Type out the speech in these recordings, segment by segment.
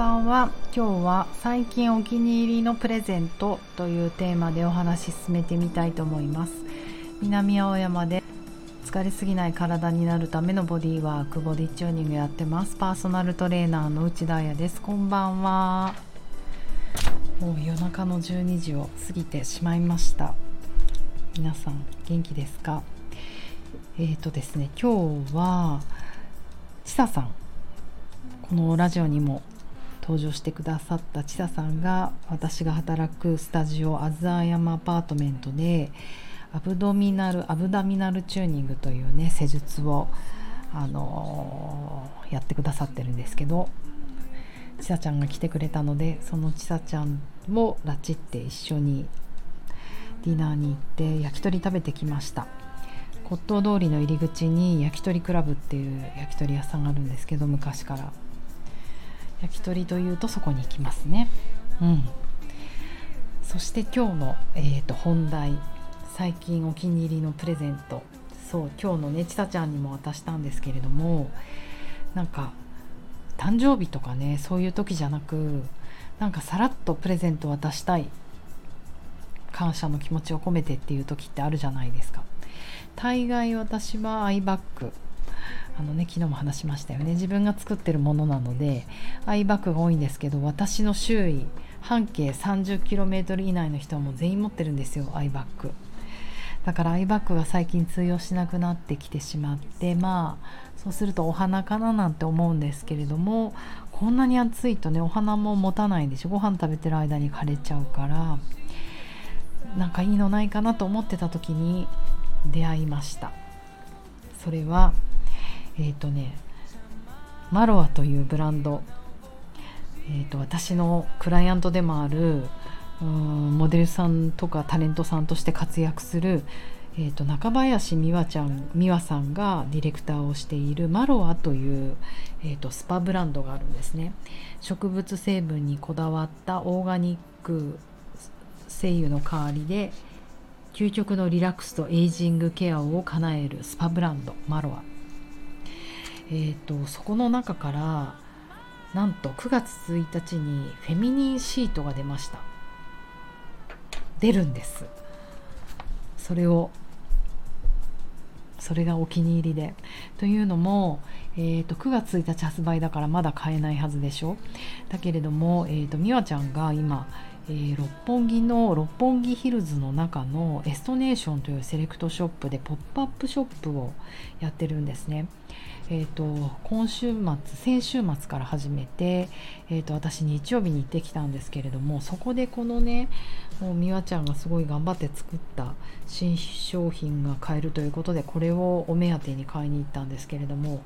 ばんは。今日は最近お気に入りのプレゼントというテーマでお話し進めてみたいと思います。南青山で疲れすぎない体になるためのボディワークボディチューニングやってます。パーソナルトレーナーの内田彩です。こんばんは。もう夜中の12時を過ぎてしまいました。皆さん元気ですか？えーとですね今日はちささん。このラジオにも登場してくださったちささんが私が働くスタジオアズアヤマアパートメントでアブドミナルアブダミナルチューニングというね施術を、あのー、やってくださってるんですけどちさちゃんが来てくれたのでそのちさちゃんを拉致って一緒にディナーに行って焼き鳥食べてきました。骨董通りの入り口に焼き鳥クラブっていう焼き鳥屋さんがあるんですけど昔から。焼き鳥というとそこに行きますね。うん。そして今日の、えーと、本題。最近お気に入りのプレゼント。そう今日のねちさちゃんにも渡したんですけれどもなんか誕生日とかねそういう時じゃなくなんかさらっとプレゼント渡したい。感謝の気持ちを込めてっていう時ってあるじゃないですか。大概私はアイバッグ。あのね昨日も話しましたよね。自分が作ってるものなのでアイバッグが多いんですけど私の周囲半径 30km 以内の人はもう全員持ってるんですよアイバッグ。だからアイバッグが最近通用しなくなってきてしまってまあそうするとお花かななんて思うんですけれどもこんなに暑いとねお花も持たないでしょ。ご飯食べてる間に枯れちゃうからなんかいいのないかなと思ってた時に出会いました。それはえっ、ー、とねマロアというブランド、えーと、私のクライアントでもあるうんモデルさんとかタレントさんとして活躍する、えーと、中林美和ちゃん美和さんがディレクターをしているマロアという、えーとスパブランドがあるんですね。植物成分にこだわったオーガニック精油の代わりで究極のリラックスとエイジングケアを叶えるスパブランドマロア。えーと、そこの中からなんと9月1日にフェミニンシートが出ました。出るんです。それをそれがお気に入りで。というのも、えーと、9月1日発売だからまだ買えないはずでしょ。だけれども、えーと、と美和ちゃんが今えー、六本木の六本木ヒルズの中のエストネーションというセレクトショップでポップアップショップをやってるんですね。えーと、今週末先週末から始めて、えーと、私日曜日に行ってきたんですけれどもそこでこのねもう美和ちゃんがすごい頑張って作った新商品が買えるということでこれをお目当てに買いに行ったんですけれども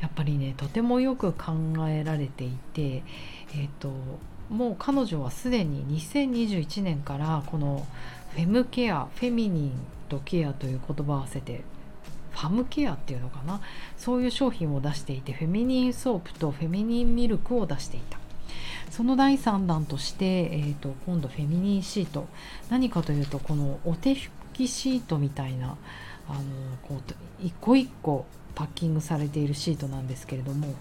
やっぱりねとてもよく考えられていて、えーともう彼女はすでに2021年からこのフェムケアフェミニンとケアという言葉を合わせてファムケアっていうのかな？そういう商品を出していてフェミニンソープとフェミニンミルクを出していた。その第3弾として、えーと、今度フェミニンシート。何かというとこのお手拭きシートみたいなあのこう一個一個パッキングされているシートなんですけれども、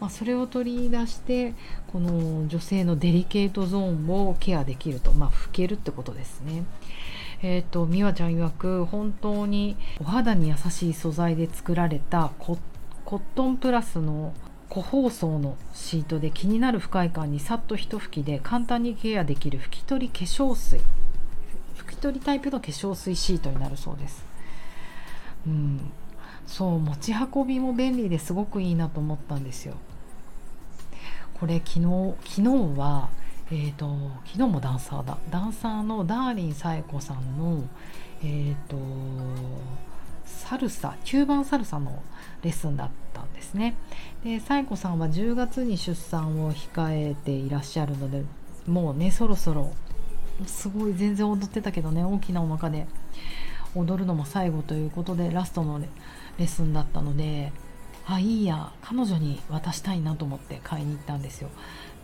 まあ、それを取り出してこの女性のデリケートゾーンをケアできるとまあ拭けるってことですね。えーと、美和ちゃん曰く本当にお肌に優しい素材で作られたコットンプラスの個包装のシートで気になる不快感にさっと一拭きで簡単にケアできる拭き取り化粧水拭き取りタイプの化粧水シートになるそうです。うん、そう持ち運びも便利ですごくいいなと思ったんですよ。これ昨日昨日はえーと、昨日もダンサーだダンサーのダーリン紗恵子さんの、えーと、サルサ9番サルサのレッスンだったんですねで紗恵子さんは10月に出産を控えていらっしゃるのでもうねそろそろすごい全然踊ってたけどね大きなお腹で踊るのも最後ということでラストのねレッスンだったのであいいや彼女に渡したいなと思って買いに行ったんですよ。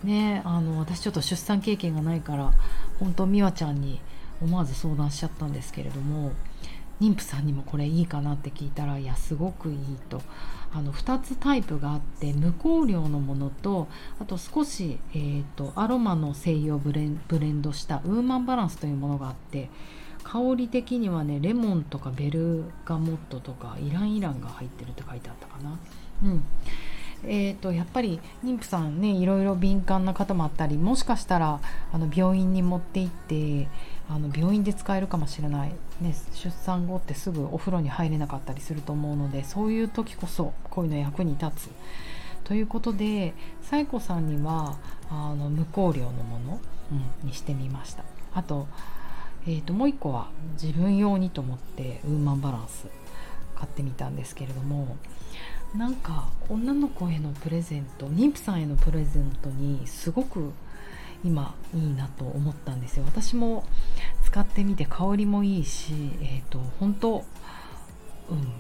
ねあの私ちょっと出産経験がないから本当美和ちゃんに思わず相談しちゃったんですけれども妊婦さんにもこれいいかなって聞いたらいやすごくいいと。あの2つタイプがあって無香料のものとあと少し、えーと、アロマの精油をブレンドしたウーマンバランスというものがあって香り的にはねレモンとかベルガモットとかイランイランが入ってるって書いてあったかな。うん。えーと、やっぱり妊婦さんねいろいろ敏感な方もあったりもしかしたらあの病院に持って行ってあの病院で使えるかもしれない、ね、出産後ってすぐお風呂に入れなかったりすると思うのでそういう時こそこういうの役に立つ。ということでサイコさんにはあの無香料のもの、うん、にしてみました。あと,、えーと、もう一個は自分用にと思ってウーマンバランス買ってみたんですけれどもなんか女の子へのプレゼント妊婦さんへのプレゼントにすごく今いいなと思ったんですよ。私も使ってみて香りもいいしえっ、ー、と本当うん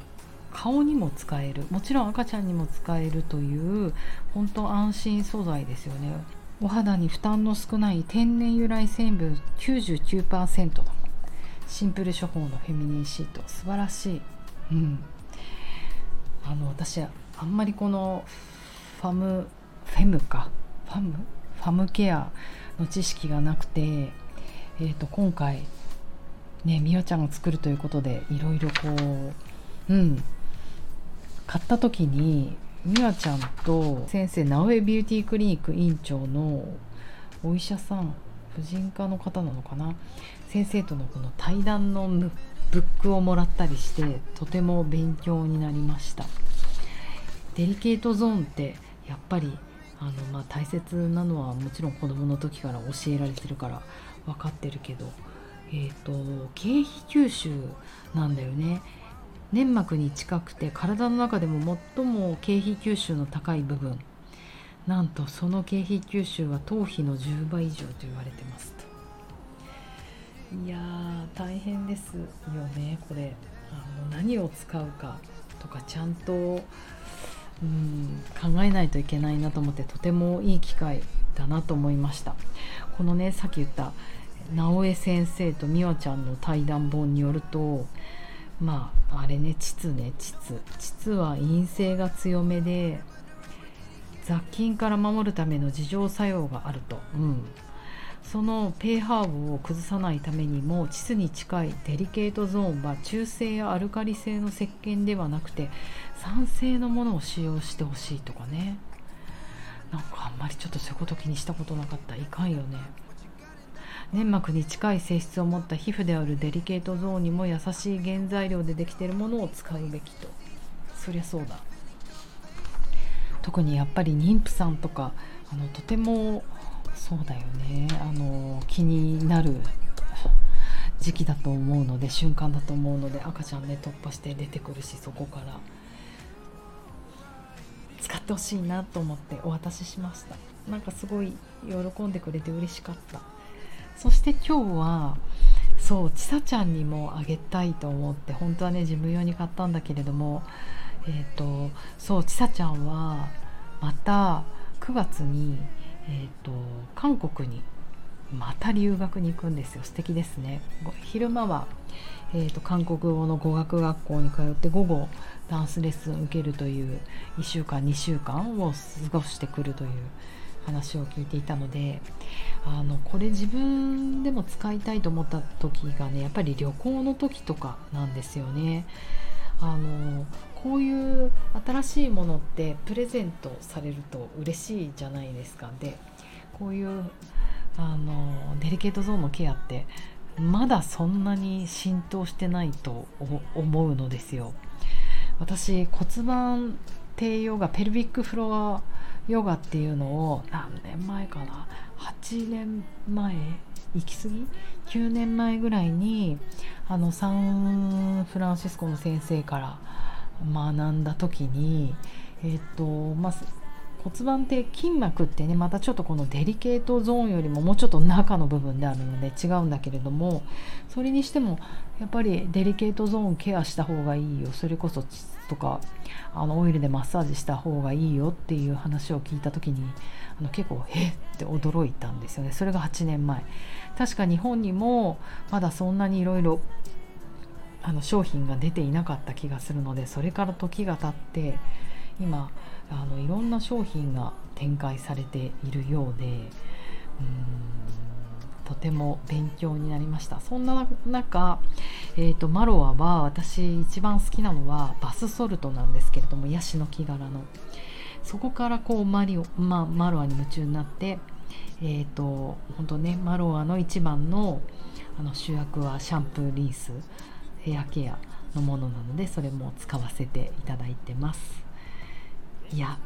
顔にも使えるもちろん赤ちゃんにも使えるという本当安心素材ですよね。お肌に負担の少ない天然由来成分99%のシンプル処方のフェミニンシート。素晴らしい、うん、あの私あんまりこのファムフェムか。ファム？ファムケアの知識がなくて、えー、と今回ねみわちゃんが作るということでいろいろこううん。買った時にみわちゃんと先生ナウェビューティークリニック院長のお医者さん婦人科の方なのかな？先生とのこの対談のブックをもらったりしてとても勉強になりました。デリケートゾーンってやっぱりあのまあ、大切なのはもちろん子どもの時から教えられてるから分かってるけど、えーと、経費吸収なんだよね。粘膜に近くて体の中でも最も経費吸収の高い部分。なんとその経費吸収は頭皮の10倍以上と言われてます。いや大変ですよねこれ。あの何を使うかとかちゃんとうん考えないといけないなと思ってとてもいい機会だなと思いました。このねさっき言った直江先生と美和ちゃんの対談本によるとまああれね膣ね膣。膣は陰性が強めで雑菌から守るための自浄作用があると、うん、その pH を崩さないためにも膣に近いデリケートゾーンは中性やアルカリ性の石鹸ではなくて酸性のものを使用してほしいとかね。なんかあんまりちょっとそういうこと気にしたことなかった。いかんよね。粘膜に近い性質を持った皮膚であるデリケートゾーンにも優しい原材料でできているものを使うべきと。そりゃそうだ。特にやっぱり妊婦さんとかあのとてもそうだよね。あの気になる時期だと思うので瞬間だと思うので赤ちゃんね突破して出てくるしそこから。使ってほしいなと思ってお渡ししました。なんかすごい喜んでくれて嬉しかった。そして今日はそうちさちゃんにもあげたいと思って本当はね自分用に買ったんだけれどもえっ、ー、とそうちさちゃんはまた9月にえーと、韓国にまた留学に行くんですよ。素敵ですね。昼間は、えーと、韓国語の語学学校に通って午後ダンスレッスン受けるという1週間2週間を過ごしてくるという話を聞いていたのであのこれ自分でも使いたいと思った時がねやっぱり旅行の時とかなんですよね。あのこういう新しいものってプレゼントされると嬉しいじゃないですかでこういうあのデリケートゾーンのケアってまだそんなに浸透してないと思うのですよ私骨盤底ヨガペルビックフロアヨガっていうのを何年前かな？8年前？行き過ぎ？9年前ぐらいにあのサンフランシスコの先生から学んだ時にえっ、とまあ骨盤って筋膜ってねまたちょっとこのデリケートゾーンよりももうちょっと中の部分であるので違うんだけれどもそれにしてもやっぱりデリケートゾーンケアした方がいいよ。それこそとかあのオイルでマッサージした方がいいよっていう話を聞いた時にあの結構えって驚いたんですよね。それが8年前。確か日本にもまだそんなにいろいろあの商品が出ていなかった気がするのでそれから時が経って今あのいろんな商品が展開されているようでうんとても勉強になりました。そんな中、えーと、マロアは私一番好きなのはバスソルトなんですけれどもヤシの木柄の。そこからこうマリオ、まあ、マロアに夢中になってえーと本当ねマロアの一番のあの主役はシャンプーリースヘアケアのものなのでそれも使わせていただいてます。いや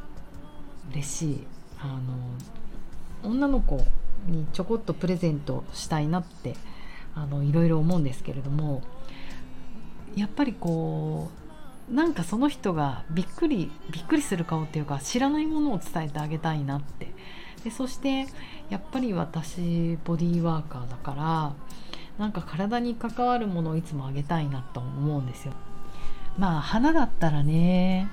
嬉しいあの女の子にちょこっとプレゼントしたいなってあのいろいろ思うんですけれどもやっぱりこうなんかその人がびっくりびっくりする顔っていうか知らないものを伝えてあげたいなってでそしてやっぱり私ボディーワーカーだからなんか体に関わるものをいつもあげたいなと思うんですよ。まあ花だったらね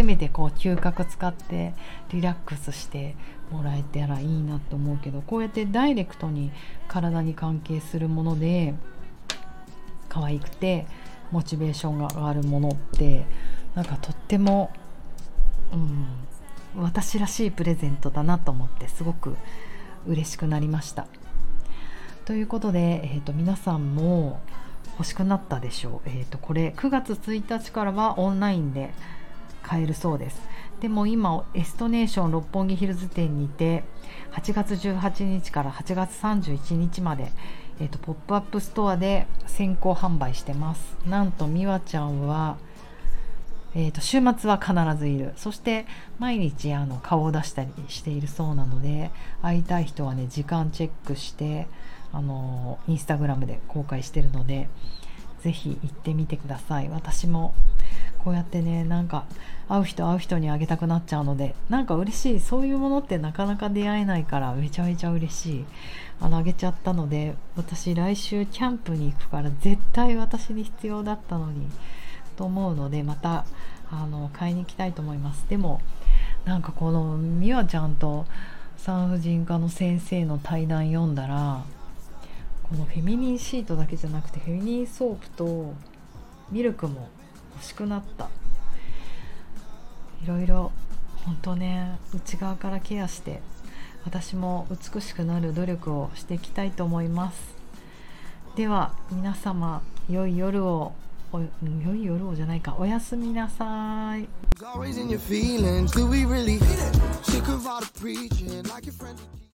せめてこう嗅覚使ってリラックスしてもらえたらいいなと思うけどこうやってダイレクトに体に関係するもので可愛くてモチベーションが上がるものってなんかとっても、うん、私らしいプレゼントだなと思ってすごく嬉しくなりました。ということで、えーと、皆さんも欲しくなったでしょう、えーと、これ9月1日からはオンラインで買えるそうです。でも今エストネーション六本木ヒルズ店にて8月18日から8月31日まで、えーと、ポップアップストアで先行販売してます。なんとみわちゃんはえーと週末は必ずいる。そして毎日あの顔を出したりしているそうなので会いたい人はね時間チェックしてあのインスタグラムで公開してるのでぜひ行ってみてください。私もこうやってねなんか会う人会う人にあげたくなっちゃうのでなんか嬉しい。そういうものってなかなか出会えないからめちゃめちゃ嬉しい。あのあげちゃったので私来週キャンプに行くから絶対私に必要だったのにと思うのでまたあの買いに行きたいと思います。でもなんかこの美和ちゃんと産婦人科の先生の対談読んだらこのフェミニンシートだけじゃなくてフェミニンソープとミルクも欲しくなった。いろいろ本当ね内側からケアして私も美しくなる努力をしていきたいと思います。では皆様良い夜を良い夜をじゃないかおやすみなさい。